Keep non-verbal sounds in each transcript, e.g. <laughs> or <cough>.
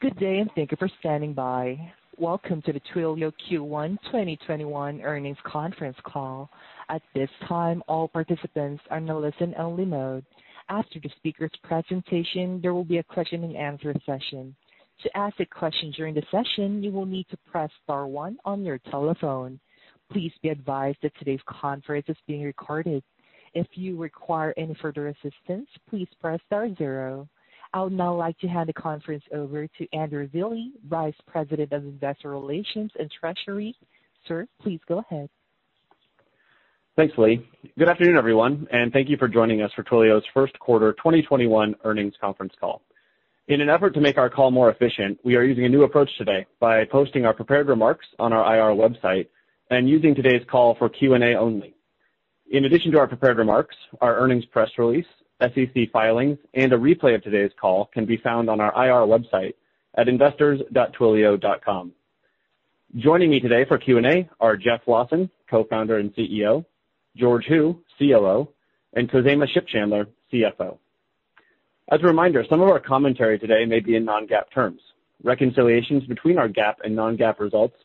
Good day, and thank you for standing by. Welcome to the Twilio Q1 2021 earnings conference call. At this time, all participants are in a listen-only mode. After the speaker's presentation, there will be a question and answer session. To ask a question during the session, you will need to press star one on your telephone. Please be advised that today's conference is being recorded. If you require any further assistance, please press star zero. I would now like to hand the conference over to Andrew Zilli, Vice President of Investor Relations and Treasury. Sir, please go ahead. Thanks, Lee. Good afternoon, everyone, and thank you for joining us for Twilio's first quarter 2021 earnings conference call. In an effort to make our call more efficient, we are using a new approach today by posting our prepared remarks on our IR website and using today's call for Q&A only. In addition to our prepared remarks, our earnings press release, SEC filings, and a replay of today's call can be found on our IR website at investors.twilio.com. Joining me today for Q&A are Jeff Lawson, Co-founder and CEO, George Hu, COO, and Khozema Shipchandler, CFO. As a reminder, some of our commentary today may be in non-GAAP terms. Reconciliations between our GAAP and non-GAAP results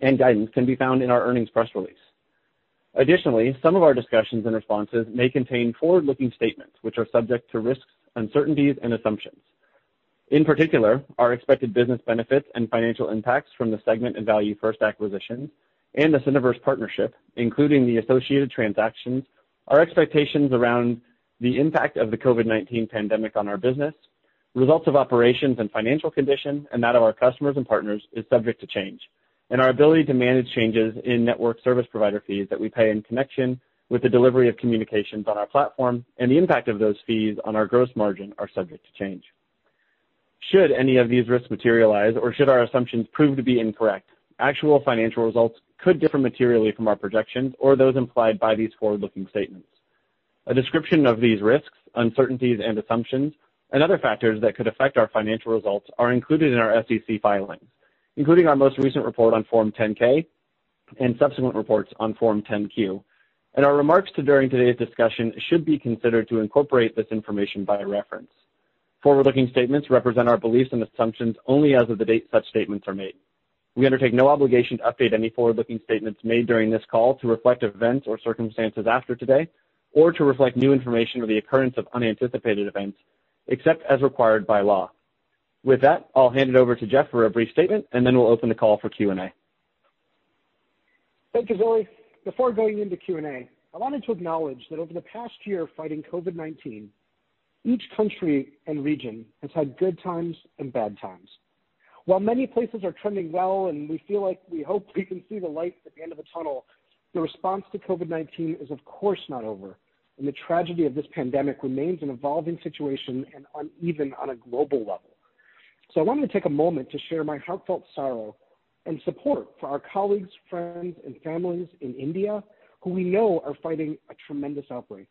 and guidance can be found in our earnings press release. Additionally, some of our discussions and responses may contain forward-looking statements, which are subject to risks, uncertainties, and assumptions. In particular, our expected business benefits and financial impacts from the Segment and ValueFirst acquisitions and the Syniverse partnership, including the associated transactions, our expectations around the impact of the COVID-19 pandemic on our business, results of operations and financial condition, and that of our customers and partners is subject to change, and our ability to manage changes in network service provider fees that we pay in connection with the delivery of communications on our platform and the impact of those fees on our gross margin are subject to change. Should any of these risks materialize or should our assumptions prove to be incorrect, actual financial results could differ materially from our projections or those implied by these forward-looking statements. A description of these risks, uncertainties, and assumptions and other factors that could affect our financial results are included in our SEC filings, including our most recent report on Form 10-K and subsequent reports on Form 10-Q. And our remarks to during today's discussion should be considered to incorporate this information by reference. Forward-looking statements represent our beliefs and assumptions only as of the date such statements are made. We undertake no obligation to update any forward-looking statements made during this call to reflect events or circumstances after today or to reflect new information or the occurrence of unanticipated events, except as required by law. With that, I'll hand it over to Jeff for a brief statement, and then we'll open the call for Q&A. Thank you, Zilli. Before going into Q&A, I wanted to acknowledge that over the past year fighting COVID-19, each country and region has had good times and bad times. While many places are trending well and we feel like we hope we can see the light at the end of the tunnel, the response to COVID-19 is of course not over, and the tragedy of this pandemic remains an evolving situation and uneven on a global level. I wanted to take a moment to share my heartfelt sorrow and support for our colleagues, friends, and families in India, who we know are fighting a tremendous outbreak.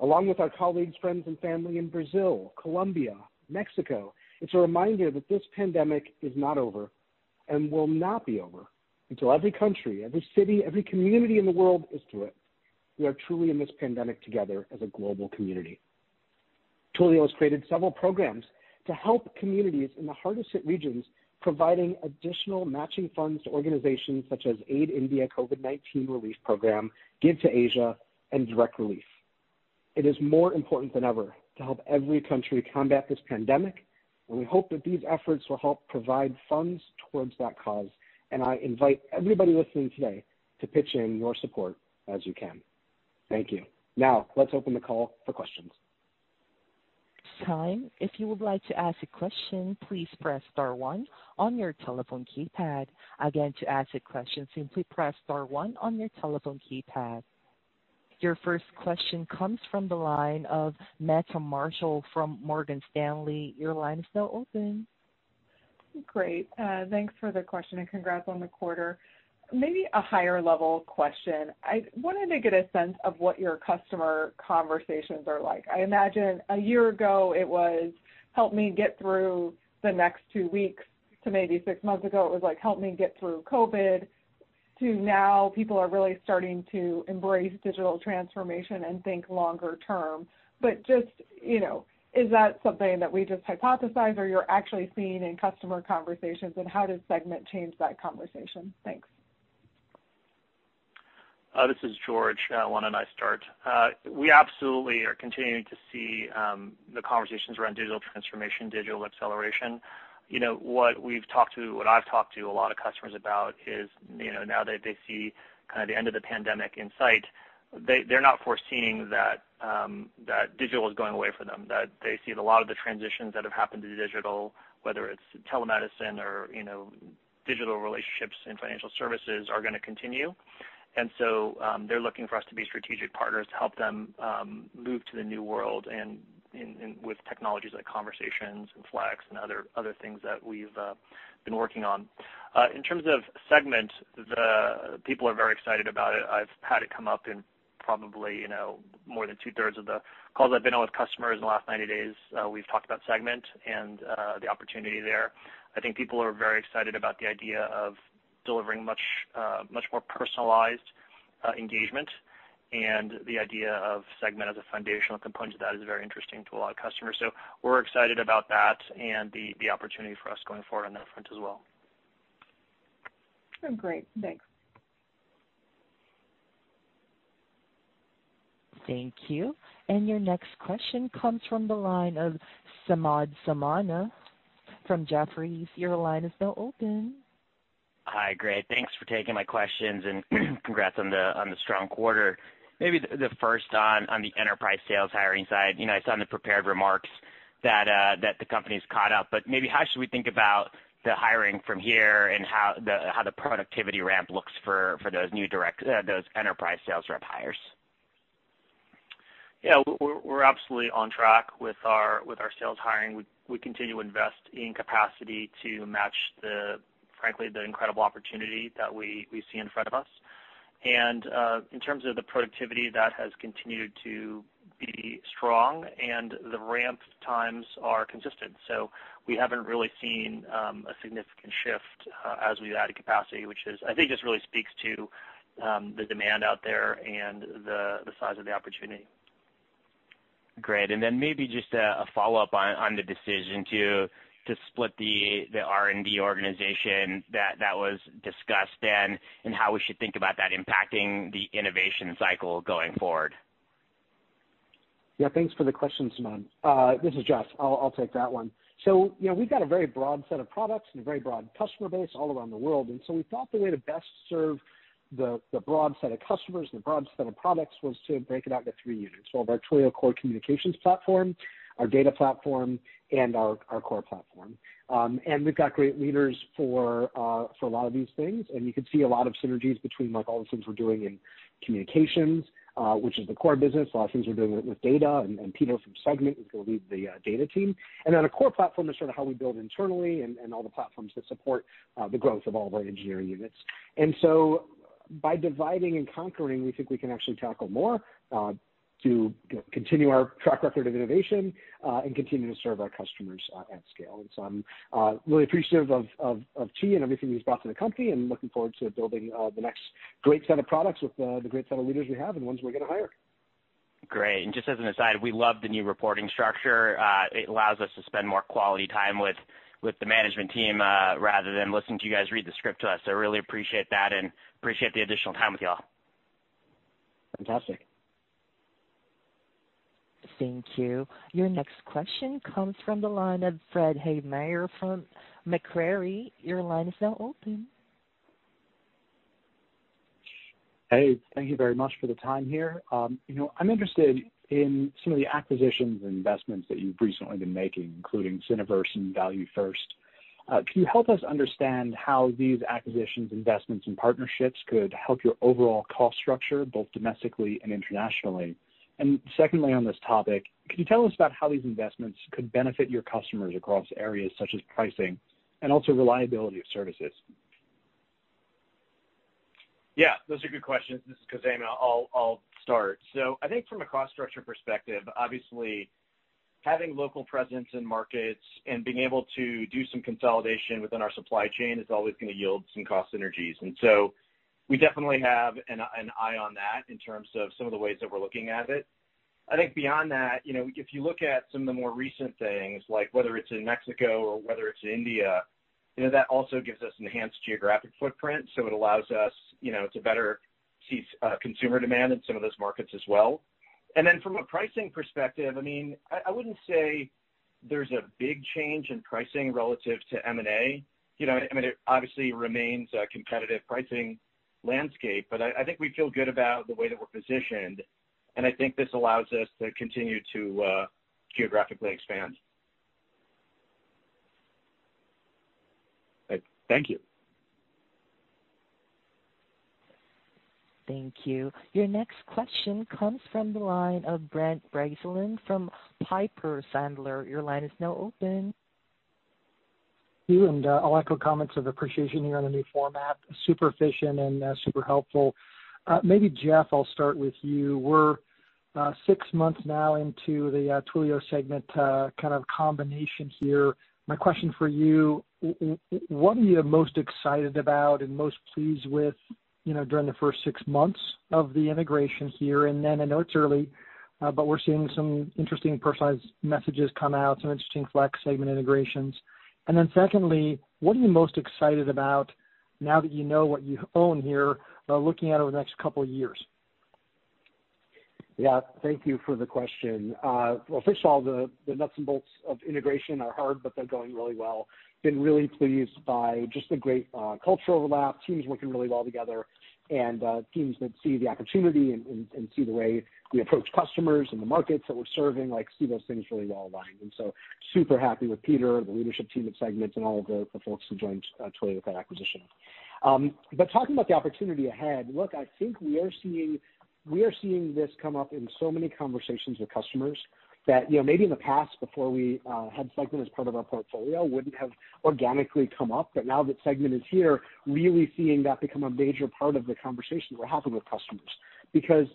Along with our colleagues, friends, and family in Brazil, Colombia, Mexico, it's a reminder that this pandemic is not over and will not be over until every country, every city, every community in the world is through it. We are truly in this pandemic together as a global community. Twilio has created several programs to help communities in the hardest hit regions, providing additional matching funds to organizations such as Aid India COVID-19 Relief Program, Give to Asia, and Direct Relief. It is more important than ever to help every country combat this pandemic, and we hope that these efforts will help provide funds towards that cause. And I invite everybody listening today to pitch in your support as you can. Thank you. Now, let's open the call for questions. Time. If you would like to ask a question, please press star one on your telephone keypad. Again, to ask a question, simply press star one on your telephone keypad. Your first question comes from the line of Meta Marshall from Morgan Stanley. Your line is now open. Great. Uh, thanks for the question and congrats on the quarter. Maybe a higher level question. I wanted to get a sense of what your customer conversations are like. I imagine a year ago it was, "Help me get through the next two weeks," to maybe six months ago it was like, "Help me get through COVID," to now people are really starting to embrace digital transformation and think longer term. But just, you know, is that something that we just hypothesize or you're actually seeing in customer conversations, and how does Segment change that conversation? Thanks. Uh, this is George. Uh, why don't I start? Uh, we absolutely are continuing to see um, the conversations around digital transformation, digital acceleration. You know, what we've talked to, what I've talked to a lot of customers about is, you know, now that they see kind of the end of the pandemic in sight, they're not foreseeing um, that digital is going away for them, that they see a lot of the transitions that have happened to digital, whether it's telemedicine or, you know, digital relationships in financial services are gonna continue. And so um, they're looking for us to be strategic partners to help them um, move to the new world and with technologies like Conversations and Flex and other things that we've uh, been working on. Uh, in terms of Segment, the people are very excited about it. I've had it come up in probably you know more than two-thirds of the calls I've been on with customers in the last 90 days. Uh, we've talked about Segment and the opportunity there. I think people are very excited about the idea of delivering much uh, much more personalized uh, engagement. And the idea of Segment as a foundational component to that is very interesting to a lot of customers. So we're excited about that and the, the opportunity for us going forward on that front as well. Oh, great. Thanks. Thank you. And your next question comes from the line of Samad Samana from Jefferies. Your line is now open. Hi. Great. Thanks for taking my questions, and <clears throat> congrats on the on the strong quarter. Maybe the first on the enterprise sales hiring side. You know, I saw in the prepared remarks that uh, the company's caught up, but maybe how should we think about the hiring from here and how the productivity ramp looks for those new direct uh, those enterprise sales rep hires? Yeah. We're absolutely on track with our sales hiring. We continue to invest in capacity to match the frankly, the incredible opportunity that we see in front of us. And uh, in terms of the productivity, that has continued to be strong, and the ramp times are consistent. So we haven't really seen um, a significant shift uh, as we've added capacity, which is I think just really speaks to um, the demand out there and the the size of the opportunity. Great. And then maybe just a follow-up on the decision to to split the R&D organization that was discussed then, and how we should think about that impacting the innovation cycle going forward? Yeah, thanks for the question, Samad. Uh, this is Jeff. I'll take that one. So you know, we've got a very broad set of products and a very broad customer base all around the world, and so we thought the way to best serve the broad set of customers and the broad set of products was to break it out into three units. We have our Twilio Core Communications platform, our data platform, and our core platform. Um, and we've got great leaders for uh, for a lot of these things, and you can see a lot of synergies between like all the things we're doing in communications, uh, which is the core business. A lot of things we're doing with, data, and, Peter from Segment is going to lead the uh, data team. And then a core platform is sort of how we build internally, and, and all the platforms that support the growth of all of our engineering units. And so by dividing and conquering, we think we can actually tackle more. To continue our track record of innovation uh, and continue to serve our customers uh, at scale. And so I'm uh, really appreciative of, of, of Chee and everything he's brought to the company and looking forward to building the next great set of products with the great set of leaders we have and ones we're going to hire. Great. And just as an aside, we love the new reporting structure. it allows us to spend more quality time with with the management team uh, rather than listening to you guys read the script to us. So I really appreciate that and appreciate the additional time with y'all. Fantastic. Thank you. Your next question comes from the line of Fred Havemeyer from Macquarie. Your line is now open. Hey, thank you very much for the time here. Um, you know, I'm interested in some of the acquisitions and investments that you've recently been making, including Syniverse and ValueFirst. Uh, can you help us understand how these acquisitions, investments, and partnerships could help your overall cost structure, both domestically and internationally? And secondly, on this topic, could you tell us about how these investments could benefit your customers across areas such as pricing and also reliability of services? Yeah, those are good questions. This is Khozema. I'll I'll start. So I think from a cost structure perspective, obviously, having local presence in markets and being able to do some consolidation within our supply chain is always gonna yield some cost synergies. We definitely have an eye on that in terms of some of the ways that we're looking at it. I think beyond that, you know, if you look at some of the more recent things, like whether it's in Mexico or whether it's in India, you know, that also gives us enhanced geographic footprint. So it allows us you know, to better see uh, consumer demand in some of those markets as well. And then from a pricing perspective, I mean, I wouldn't say there's a big change in pricing relative to M&A. You know, I mean, it obviously remains a competitive pricing landscape, but I think we feel good about the way that we're positioned, and I think this allows us to continue to uh, geographically expand. Thank you. Thank you. Your next question comes from the line of Brent Bracelin from Piper Sandler. Your line is now open. You. I'll echo comments of appreciation here on the new format. Super efficient and uh, super helpful. Uh, Maybe Jeff, I'll start with you. We're uh, six months now into the uh, Twilio Segment uh, kind of combination here. My question for you, what are you most excited about and most pleased with You know, during the first six months of the integration here? And then I know it's early, but we're seeing some interesting personalized messages come out, some interesting Flex Segment integrations. And then secondly, what are you most excited about now that you know what you own here, uh, looking out over the next couple of years? Yeah. Thank you for the question. Uh, well, first of all, the nuts and bolts of integration are hard, but they're going really well. Been really pleased by just the great uh, cultural overlap, teams working really well together, and uh, teams that see the opportunity and and see the way we approach customers and the markets that we're serving, like see those things really well aligned. And so super happy with Peter, the leadership team at Segment, and all of the folks who joined Twilio with that acquisition. Um, but talking about the opportunity ahead, look, I think we are seeing we are seeing this come up in so many conversations with customers that you know, maybe in the past, before we uh, had Segment as part of our portfolio, wouldn't have organically come up. But now that Segment is here, really seeing that become a major part of the conversation we're having with customers. Because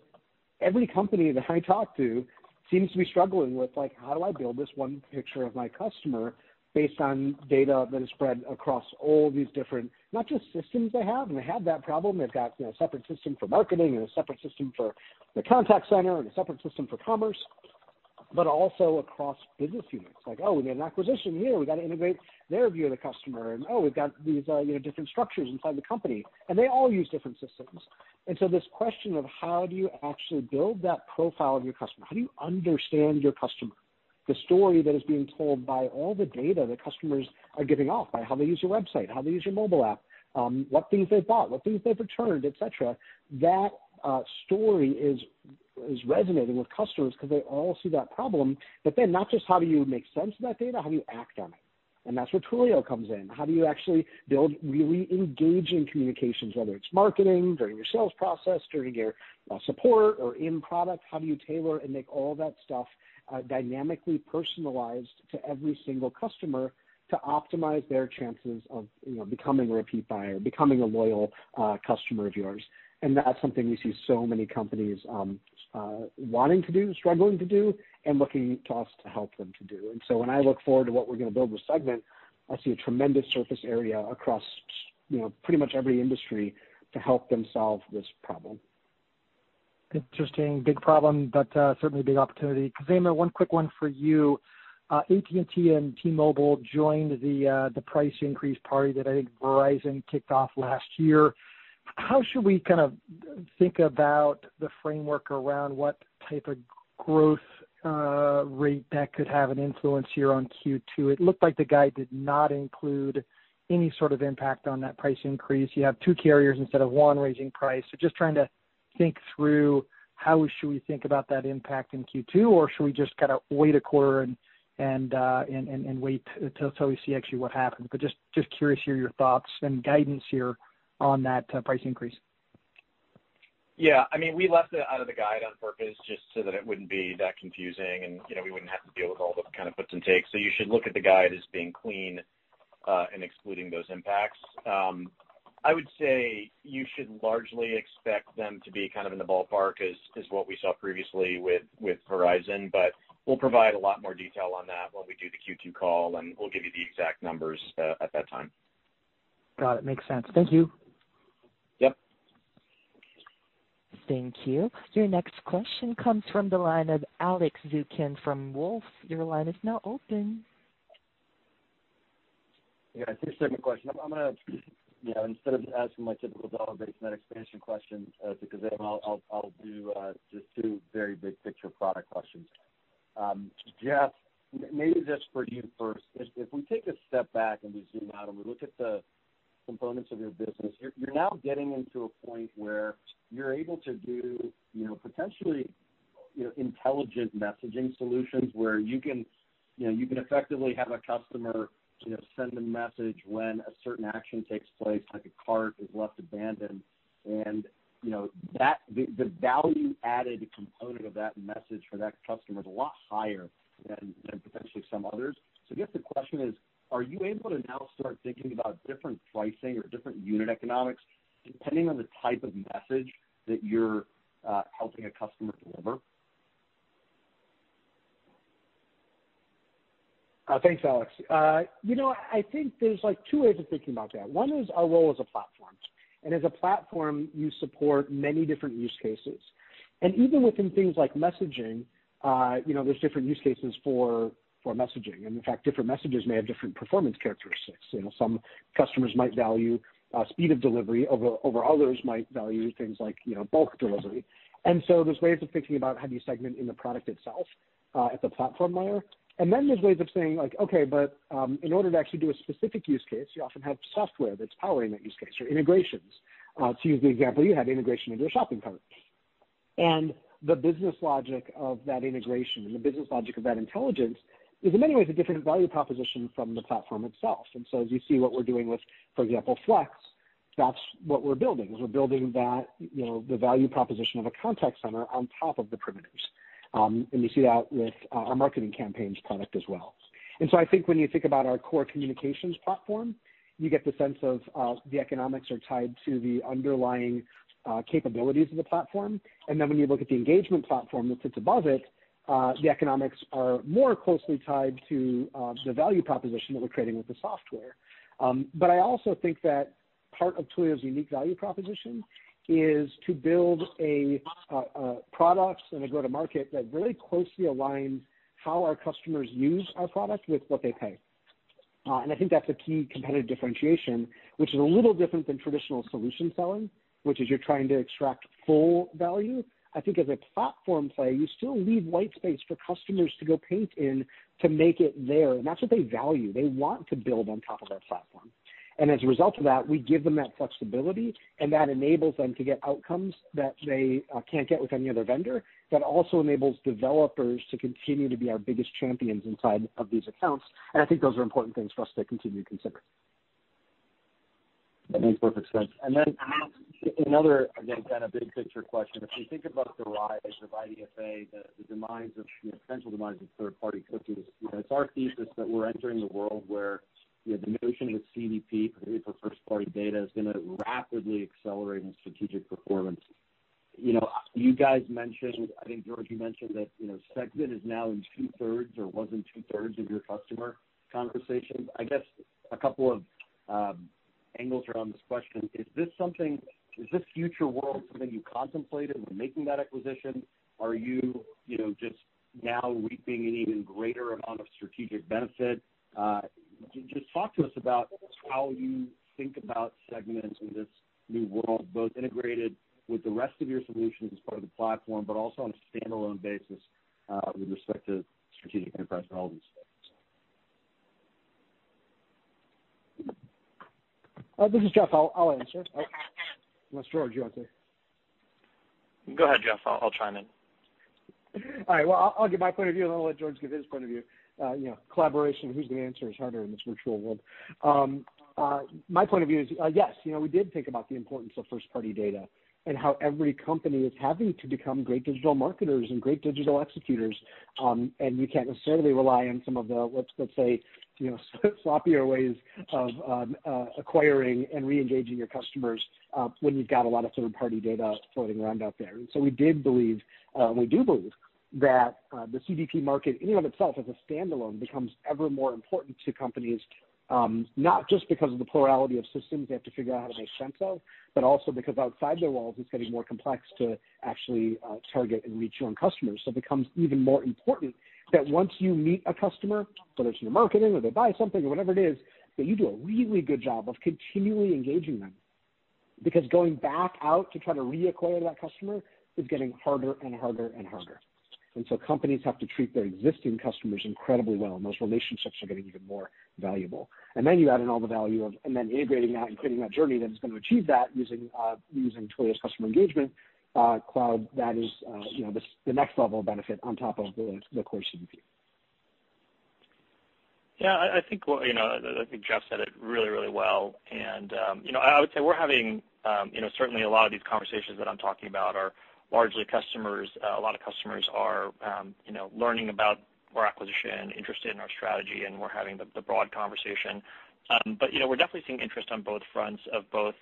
every company that I talk to seems to be struggling with, like, how do I build this one picture of my customer based on data that is spread across all these different, not just systems they have, and they have that problem. They've got a separate system for marketing and a separate system for the contact center and a separate system for commerce, but also across business units. Like, oh, we made an acquisition here. We got to integrate their view of the customer. And oh, we've got these uh, you know different structures inside the company, and they all use different systems. And so this question of how do you actually build that profile of your customer? How do you understand your customer? The story that is being told by all the data that customers are giving off, by how they use your website, how they use your mobile app, um, what things they've bought, what things they've returned, etc. That uh, story is resonating with customers because they all see that problem. But then not just how do you make sense of that data, how do you act on it? And that's where Twilio comes in. How do you actually build really engaging communications, whether it's marketing, during your sales process, during your uh, support, or in product? How do you tailor and make all that stuff uh, dynamically personalized to every single customer to optimize their chances of becoming a repeat buyer, becoming a loyal uh, customer of yours? And that's something we see so many companies um, wanting to do, struggling to do, and looking to us to help them to do. And so when I look forward to what we're going to build with Segment, I see a tremendous surface area across you know pretty much every industry to help them solve this problem. Interesting. Big problem, but uh, certainly a big opportunity. Khozema, one quick one for you. Uh, AT&T and T-Mobile joined the uh, the price increase party that I think Verizon kicked off last year. How should we kind of think about the framework around what type of growth rate that could have an influence here on Q2? It looked like the guide did not include any sort of impact on that price increase. You have two carriers instead of one raising price. So just trying to think through how should we think about that impact in Q2, or should we just kind of wait a quarter and and uh and wait until we see actually what happens? But just just curious to hear your thoughts and guidance here on that uh, price increase. Yeah. I mean, we left it out of the guide on purpose just so that it wouldn't be that confusing and you know, we wouldn't have to deal with all the kind of puts and takes. So you should look at the guide as being clean uh, and excluding those impacts. Um, I would say you should largely expect them to be kind of in the ballpark as what we saw previously with Verizon. But we'll provide a lot more detail on that when we do the Q2 call, and we'll give you the exact numbers uh, at that time. Got it. Makes sense. Thank you. Thank you. Your next question comes from the line of Alex Zukin from Wolfe. Your line is now open. Yeah, taking the question. I'm going to, <clears throat> instead of asking my typical dollar-based net expansion question uh, to Khozema, I'll do uh, just two very big picture product questions. Um, Jeff, maybe just for you first. If we take a step back and we zoom out and we look at the components of your business, you're now getting into a point where you're able to do you know, potentially you know, intelligent messaging solutions where you can you know, you can effectively have a customer you know, send a message when a certain action takes place, like a cart is left abandoned. And you know that the value-added component of that message for that customer is a lot higher than, than potentially some others. So I guess the question is, are you able to now start thinking about different pricing or different unit economics depending on the type of message that you're helping a customer deliver? Thanks, Alex. Uh you know, I think there's like two ways of thinking about that. One is our role as a platform. And as a platform, you support many different use cases. And even within things like messaging, uh, you know, there's different use cases for messaging. And in fact, different messages may have different performance characteristics. You know, Some customers might value uh, speed of delivery over over others might value things like you know, bulk delivery. And so there's ways of thinking about how do you segment in the product itself uh, at the platform layer. And then there's ways of saying, like, okay, but um, in order to actually do a specific use case, you often have software that's powering that use case or integrations. Uh, to use the example you had, integration into a shopping cart. And the business logic of that integration and the business logic of that intelligence is in many ways a different value proposition from the platform itself. And so as you see what we're doing with, for example, Flex, that's what we're building, is we're building that you know the value proposition of a contact center on top of the primitives. Um, and you see that with uh, our Marketing Campaigns product as well. And so I think when you think about our core communications platform, you get the sense of uh, the economics are tied to the underlying uh, capabilities of the platform. And then when you look at the engagement platform that sits above it, the economics are more closely tied to the value proposition that we're creating with the software. Um but I also think that part of Twilio's unique value proposition is to build a product and a go-to-market that really closely aligns how our customers use our product with what they pay. Uh and I think that's a key competitive differentiation, which is a little different than traditional solution selling, which is you're trying to extract full value. I think as a platform play, you still leave white space for customers to go paint in to make it there, and that's what they value. They want to build on top of our platform. And as a result of that, we give them that flexibility, and that enables them to get outcomes that they uh, can't get with any other vendor. That also enables developers to continue to be our biggest champions inside of these accounts. And I think those are important things for us to continue to consider. That makes perfect sense. Another, again, kind of big picture question. If you think about the rise of IDFA, the demise of potential demise of third-party cookies, it's our thesis that we're entering a world where the notion of CDP, particularly for first-party data, is going to rapidly accelerate in strategic performance. You know, you guys mentioned, I think, George, you mentioned that you know, Segment is now in two-thirds or was in two-thirds of your customer conversations. I guess a couple of um, angles around this question. Is this future world something you contemplated when making that acquisition? Are you you know, just now reaping an even greater amount of strategic benefit? Uh, just talk to us about how you think about Segment in this new world, both integrated with the rest of your solutions as part of the platform, but also on a standalone basis uh, with respect to strategic enterprise relevance. Uh, this is Jeff. I'll answer. Unless, George, you want to. Go ahead, Jeff. I'll chime in. All right. Well, I'll give my point of view, and I'll let George give his point of view. Uh, you know, collaboration, who's going to answer is harder in this virtual world. My point of view is, yes, you know, we did think about the importance of first-party data and how every company is having to become great digital marketers and great digital executors. Um, and you can't necessarily rely on some of the, let's say, <laughs> sloppier ways of um, uh, acquiring and re-engaging your customers uh, when you've got a lot of third-party data floating around out there. And So, we did believe, and we do believe that the CDP market in and of itself as a standalone becomes ever more important to companies um, not just because of the plurality of systems they have to figure out how to make sense of, but also because outside their walls it's getting more complex to actually uh, target and reach your own customers. So it becomes even more important that once you meet a customer, whether it's in your marketing or they buy something or whatever it is, that you do a really good job of continually engaging them. Because going back out to try to reacquire that customer is getting harder and harder and harder. And so companies have to treat their existing customers incredibly well, and those relationships are getting even more valuable. And then you add in all the value of, and then integrating that and creating that journey that is going to achieve that using uh, using Twilio's customer engagement cloud. That is, uh, you know, the, the next level of benefit on top of the, the core CDP. Yeah, I, think you know, I think Jeff said it really, really well. And um, you know, I would say we're having, um, you know, certainly a lot of these conversations that I'm talking about are largely customers. Uh, a lot of customers are, um, you know, learning about our acquisition, interested in our strategy, and we're having the, broad conversation. But you know, we're definitely seeing interest on both fronts of both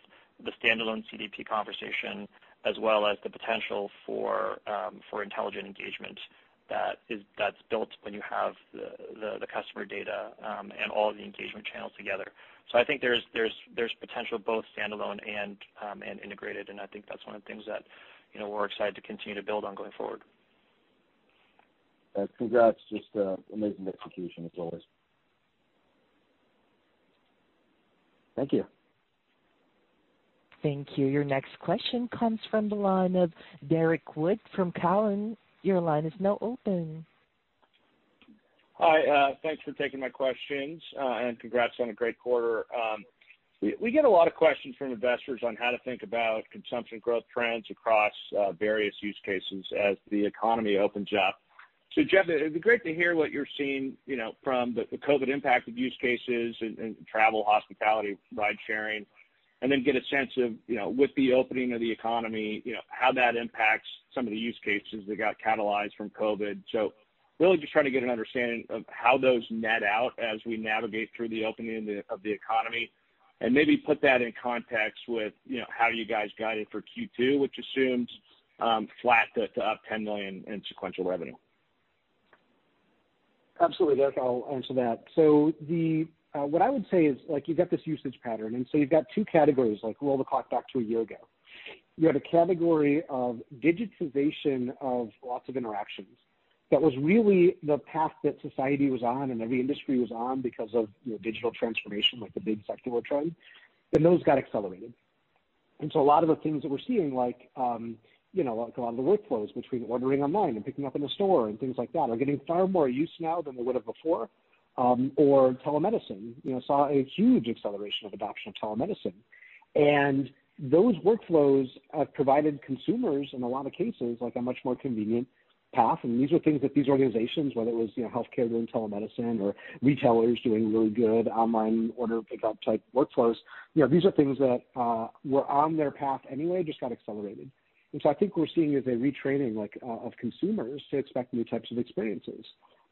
the standalone CDP conversation as well as the potential for um, for intelligent engagement that is that's built when you have the, customer data um, and all the engagement channels together. So I think there's there's there's potential both standalone and um, and integrated, and I think that's one of the things that you know, we're excited to continue to build on going forward. Uh, congrats. Just uh, amazing execution as always. Thank you. Thank you. Your next question comes from the line of Derrick Wood from Cowen. Your line is now open. Hi. Uh, thanks for taking my questions, and congrats on a great quarter. Um, we get a lot of questions from investors on how to think about consumption growth trends across uh, various use cases as the economy opens up. So Jeff, it'd be great to hear what you're seeing, you know, from the COVID impacted use cases in travel, hospitality, ride sharing, and then get a sense of, you know, with the opening of the economy, you know, how that impacts some of the use cases that got catalyzed from COVID. So really just trying to get an understanding of how those net out as we navigate through the opening of the economy and maybe put that in context with, you know, how you guys guided for Q2, which assumes um, flat to up 10 million in sequential revenue. Absolutely, Derrick. I'll answer that. So the uh, what I would say is, like, you've got this usage pattern, and so you've got two categories, like roll the clock back to a year ago. You had a category of digitization of lots of interactions, that was really the path that society was on and every industry was on because of you know, digital transformation, like the big secular trend, and those got accelerated. And so a lot of the things that we're seeing, like um, you know, like a lot of the workflows between ordering online and picking up in the store and things like that are getting far more use now than they would have before. Um, or telemedicine, you know, saw a huge acceleration of adoption of telemedicine. And those workflows have provided consumers, in a lot of cases, like a much more convenient path. And these are things that these organizations, whether it was you know healthcare doing telemedicine or retailers doing really good online order pickup type workflows, you know these are things that uh, were on their path anyway, just got accelerated. And so I think we're seeing is a retraining like uh, of consumers to expect new types of experiences.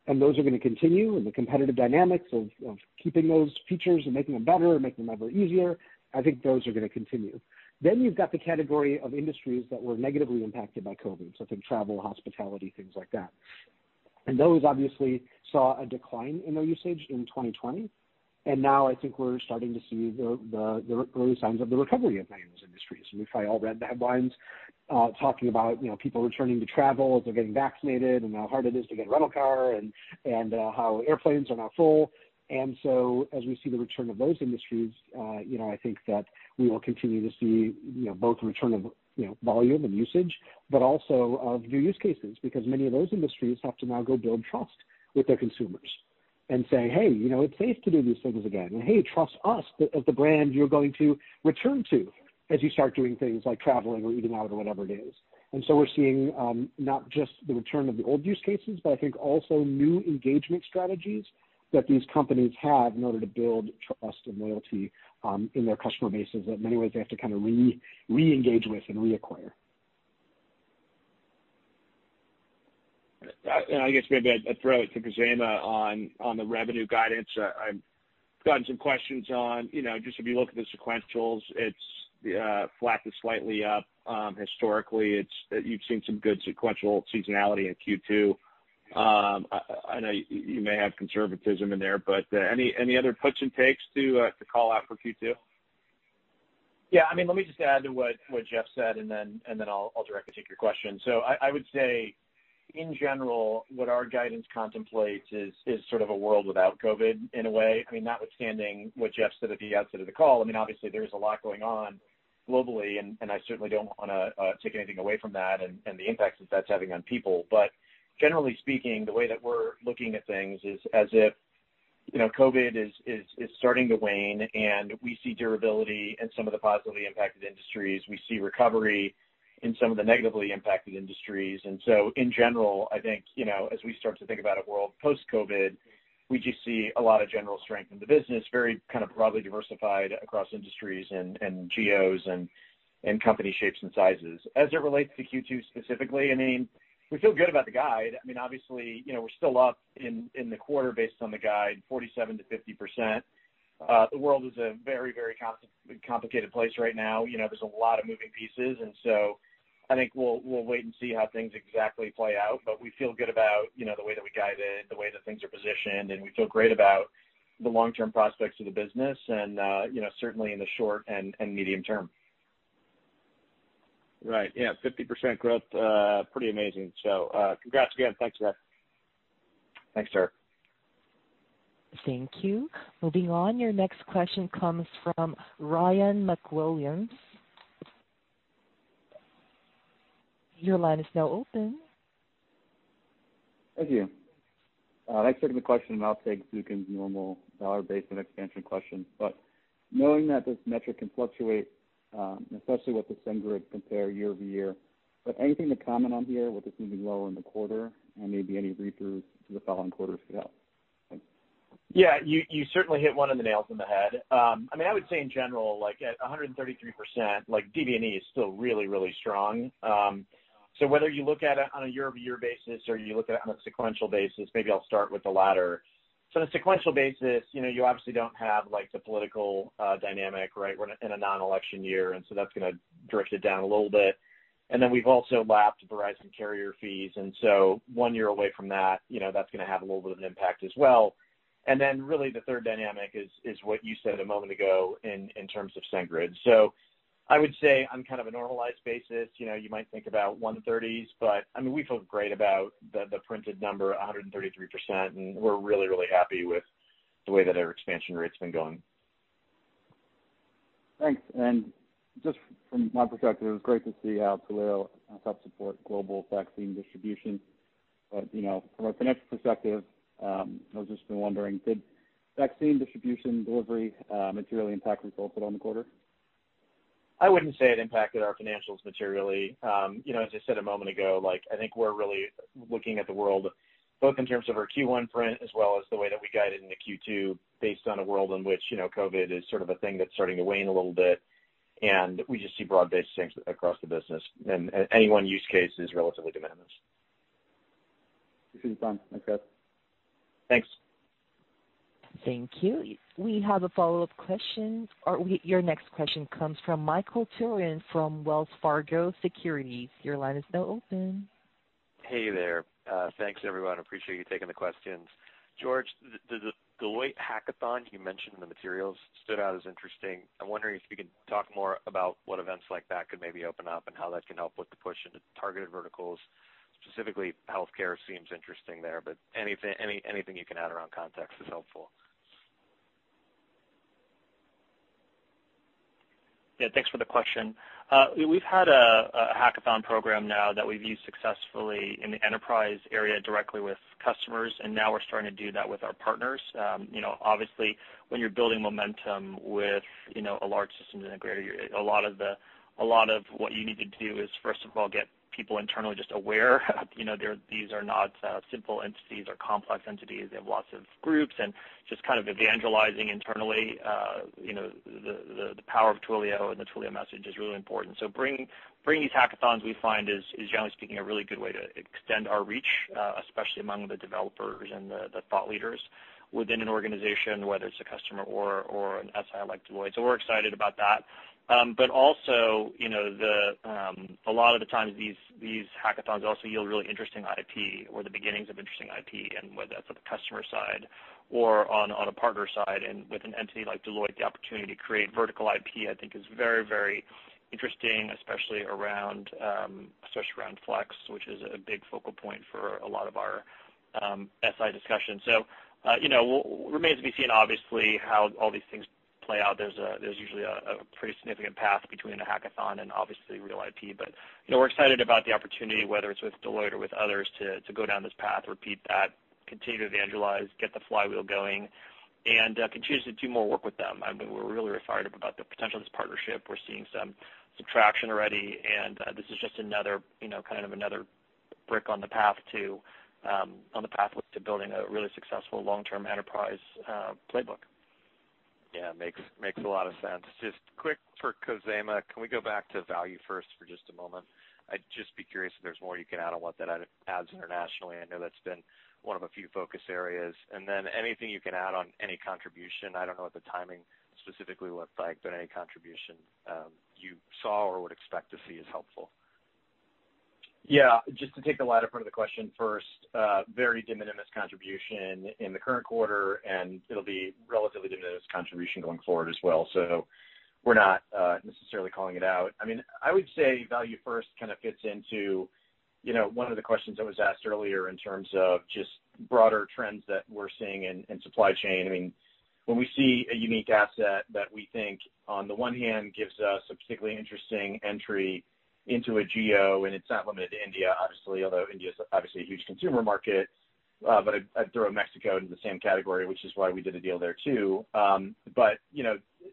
And those are going to continue, and the competitive dynamics of, of keeping those features and making them better and making them ever easier, I think those are going to continue. Then you've got the category of industries that were negatively impacted by COVID, so I think travel, hospitality, things like that. And those obviously saw a decline in their usage in 2020. And now I think we're starting to see the, the, the early signs of the recovery of many of those industries. And we've probably all read the headlines uh, talking about you know people returning to travel as they're getting vaccinated, and how hard it is to get a rental car, and and uh, how airplanes are now full. And so as we see the return of those industries, uh, you know, I think that we will continue to see, you know, both return of, you know, volume and usage, but also of new use cases, because many of those industries have to now go build trust with their consumers and say, hey, you know, it's safe to do these things again. And hey, trust us as the brand you're going to return to as you start doing things like traveling or eating out or whatever it is. And so we're seeing um, not just the return of the old use cases, but I think also new engagement strategies that these companies have in order to build trust and loyalty um, in their customer bases that in many ways they have to kind of re re-engage with and reacquire. I guess maybe I'd throw it to Khozema on on the revenue guidance. I've gotten some questions on, you know, just if you look at the sequentials, it's Uh, flat to slightly up. Um, historically, it's uh, you've seen some good sequential seasonality in Q2 um, I know you may have conservatism in there, but uh, any any other puts and takes to to call out for Q2? Yeah. I mean let me just add to what Jeff said, and then and then I'll I'll directly take your question. So I would say, in general, what our guidance contemplates is sort of a world without COVID in a way. I mean, notwithstanding what Jeff said at the outset of the call, I mean, obviously there is a lot going on globally, and I certainly don't want to uh, take anything away from that and the impacts that that's having on people. But generally speaking, the way that we're looking at things is as if you know COVID is starting to wane, and we see durability in some of the positively impacted industries. We see recovery some of the negatively impacted industries. And so in general, I think, you know, as we start to think about a world post-COVID, we just see a lot of general strength in the business, very kind of broadly diversified across industries and and geos and and company shapes and sizes. As it relates to Q2 specifically, I mean, we feel good about the guide. I mean obviously, you know, we're still up in the quarter based on the guide, 47%-50%. Uh, the world is a very very complic complicated place right now. You know, there's a lot of moving pieces, and so I think we'll we'll wait and see how things exactly play out. But we feel good about you know, the way that we guided, the way that things are positioned, and we feel great about the long-term prospects of the business and uh you know, certainly in the short and medium term. Right. Yeah, 50% growth, uh pretty amazing. So uh congrats again. Thanks, guys. Thanks, sir. Thank you. Moving on, your next question comes from Ryan MacWilliams. Your line is now open. Thank you. Uh, thanks for taking the question. And I'll take Zukin's normal dollar-based net expansion question. But knowing that this metric can fluctuate, um, especially with the SendGrid compare year-over-year, but anything to comment on here with this moving lower in the quarter and maybe any read-throughs to the following quarters could help? Thanks. Yeah, you certainly hit one of the nails on the head. Um, I mean I would say in general, like at 133%, like DBNE is still really really strong. Um, So whether you look at it on a year-over-year basis or you look at it on a sequential basis, maybe I'll start with the latter. So on a sequential basis, you know, you obviously don't have like the political uh, dynamic, right? We're in a non-election year, and so that's going to drift it down a little bit. And then we've also lapped Verizon carrier fees, and so one year away from that, you know, that's going to have a little bit of an impact as well. And then really the third dynamic is is what you said a moment ago in terms of SendGrid. I would say on kind of a normalized basis, you know, you might think about 130s, but I mean, we feel great about the printed number, 133%, and we're really really happy with the way that our expansion rate's been going. Thanks. And just from my perspective, it was great to see how Twilio helped support global vaccine distribution. But you know, from a financial perspective, um, I was just wondering, did vaccine distribution delivery uh, materially impact results at all in the quarter? I wouldn't say it impacted our financials materially. Um, you know, as I said a moment ago, like, I think we're really looking at the world both in terms of our Q1 print as well as the way that we guided into Q2 based on a world in which you know, COVID is sort of a thing that's starting to wane a little bit, and we just see broad-based things across the business. And any one use case is relatively de minimis. Appreciate the time. Thanks, guys. Thanks. Thank you. We have a follow-up question. Your next question comes from Michael Turrin from Wells Fargo Securities. Your line is now open. Hey there. Uh, thanks, everyone. Appreciate you taking the questions. George, the Deloitte Hackathon you mentioned in the materials stood out as interesting. I'm wondering if you can talk more about what events like that could maybe open up and how that can help with the push into targeted verticals. Specifically, healthcare seems interesting there, but anything you can add around context is helpful. Yeah, thanks for the question. We've had a hackathon program now that we've used successfully in the enterprise area directly with customers, and now we're starting to do that with our partners. Um, you know, obviously, when you're building momentum with you know, a large systems integrator, a lot of the a lot of what you need to do is, first of all, get people internally just aware. <laughs> That these are not uh, simple entities or complex entities. They have lots of groups, and just kind of evangelizing internally uh, You know, the the power of Twilio and the Twilio message is really important. So, bringing these hackathons, we find is, generally speaking, a really good way to extend our reach, uh, especially among the developers and the thought leaders. Within an organization, whether it's a customer or or an SI like Deloitte. So we're excited about that. But also, you know, the, um, a lot of the times these these hackathons also yield really interesting IP or the beginnings of interesting IP, and whether that's on the customer side or on on a partner side. And with an entity like Deloitte, the opportunity to create vertical IP, I think is very very interesting, especially around um, especially around Flex, which is a big focal point for a lot of our SI discussions. Uh, remains to be seen, obviously, how all these things play out. There's usually a pretty significant path between a hackathon and obviously real IP. But you know, we're excited about the opportunity, whether it's with Deloitte or with others, to to go down this path, repeat that, continue to evangelize, get the flywheel going, and uh, continue to do more work with them. I mean we're really excited about the potential of this partnership. We're seeing some traction already, and uh, this is just another, you know, kind of another brick on the path to Um, building a really successful long-term enterprise uh, playbook. Yeah, makes a lot of sense. Just quick for Khozema, can we go back to ValueFirst for just a moment? I'd just be curious if there's more you can add on what that adds internationally. I know that's been one of a few focus areas. And then anything you can add on any contribution, I don't know what the timing specifically looked like, but any contribution um, you saw or would expect to see is helpful. Yeah. Just to take the latter part of the question first, uh, very de minimis contribution in the current quarter, and it'll be relatively de minimis contribution going forward as well. So we're not uh, necessarily calling it out. I mean, I would say ValueFirst kind of fits into you know, one of the questions that was asked earlier in terms of just broader trends that we're seeing in supply chain. I mean, when we see a unique asset that we think, on the one hand, gives us a particularly interesting entry a geo, and it's not limited to India, obviously, although India is obviously a huge consumer market. Uh, but I'd throw Mexico into the same category, which is why we did a deal there, too. But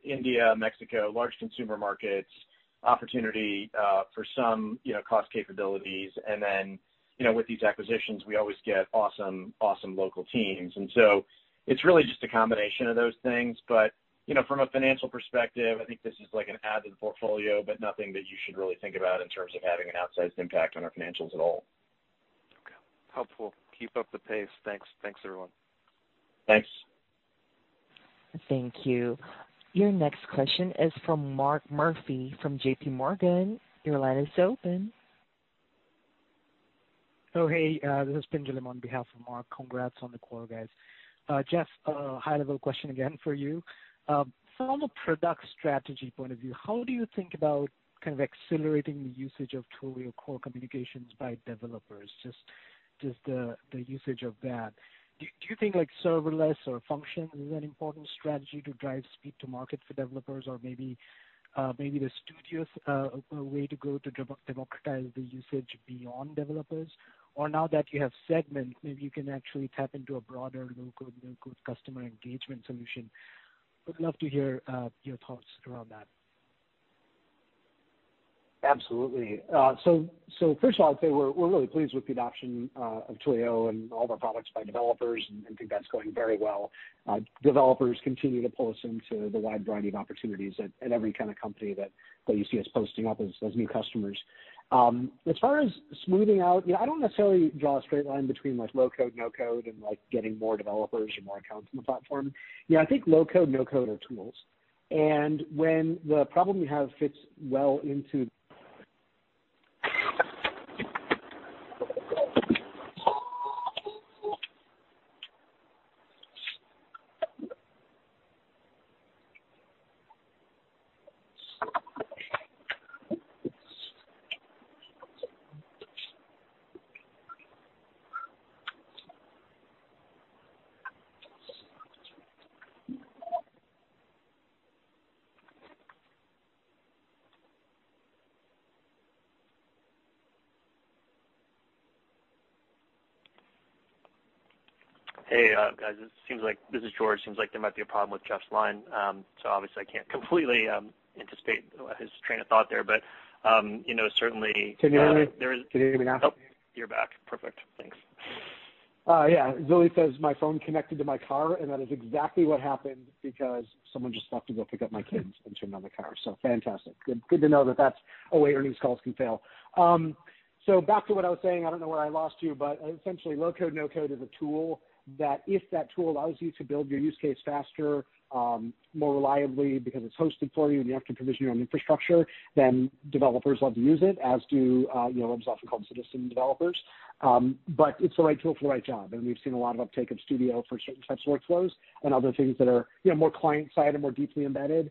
India, Mexico, large consumer markets, opportunity for some cost capabilities. And then, with these acquisitions, we always get awesome awesome local teams. And so it's really just a combination of those things. You know, from a financial perspective, I think this is like an add to the portfolio, but nothing that you should really think about in terms of having an outsized impact on our financials at all. Okay. Helpful. Keep up the pace. Thanks. Thanks, everyone. Thanks. Thank you. Your next question is from Mark Murphy from JPMorgan. Your line is open. Oh, hey. Uh, this is Pinjalim on behalf of Mark. Congrats on the quarter, guys. Uh, Jeff, a high-level question again for you. Um, from a product strategy point of view, how do you think about kind of accelerating the usage of Twilio core communications by developers, just the usage of that? Do you think like serverless or functions is an important strategy to drive speed to market for developers? Or maybe uh, the Studio uh, a way to go to democratize the usage beyond developers? Or now that you have Segment, maybe you can actually tap into a broader low-code, no-code customer engagement solution. Would love to hear uh, your thoughts around that. Absolutely. Uh, so First of all, I'd say we're really pleased with the adoption uh, of Twilio and all of our products by developers, and think that's going very well. Developers continue to pull us into the wide variety of opportunities at every kind of company that you see us posting up as new customers. Um, as far as smoothing out, you know, I don't necessarily draw a straight line between like low-code, no-code, and like getting more developers or more accounts on the platform. I think low-code, no-code are tools. And when the problem you have fits well into Hey, guys. It seems like this is George. Seems like there might be a problem with Jeff's line. Um so obviously I can't <laughs> completely anticipate his train of thought there. But um you know certainly. Can you there is Can you hear me now? Oh, you're back. Perfect. Thanks. Yeah. Zilli says my phone connected to my car, and that is exactly what happened because someone just left to go pick up my kids and turned on the car. So fantastic. Good good to know that that's a way earnings calls can fail. Um so back to what I was saying, I don't know where I lost you, but essentially low-code, no-code is a tool that if that tool allows you to build your use case faster, um, more reliably because it's hosted for you and you have to provision your own infrastructure, then developers love to use it, as do uh, you know what's often called citizen developers. Um, but it's the right tool for the right job, and we've seen a lot of uptake of Studio for certain types of workflows and other things that are you know more client side and more deeply embedded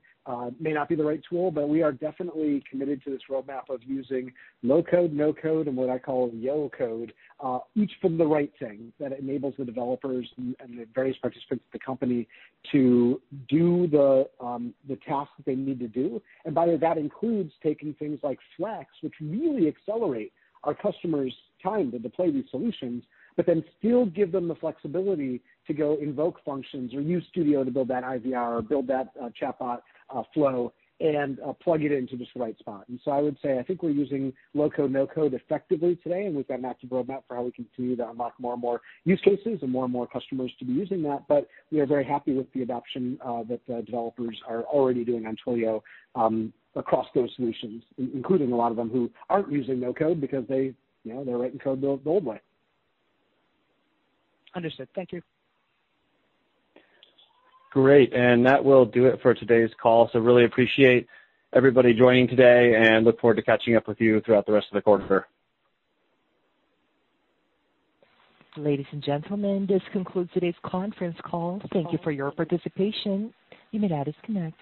may not be the right tool, but we are definitely committed to this roadmap of using low code, no code, and what I call yo code, uh, each for the right thing that enables the developers and, and the various participants of the company to do the um, the tasks that they need to do. And by that includes taking things like Flex, which really accelerate our customers' time to deploy these solutions, but then still give them the flexibility to go invoke functions or use Studio to build that IVR or build that uh, chatbot uh, flow and uh, plug it into just the right spot. And so I would say I think we're using low code, no code effectively today, and we've got an active roadmap for how we continue to unlock more and more use cases and more and more customers to be using that. But we are very happy with the adoption uh, that uh, developers are already doing on Twilio um, across those solutions, including a lot of them who aren't using no code because they, you know, they're writing code the, the old way. Understood. Thank you. Great. That will do it for today's call. Really appreciate everybody joining today and look forward to catching up with you throughout the rest of the quarter. Ladies and gentlemen, this concludes today's conference call. Thank you for your participation. You may now disconnect.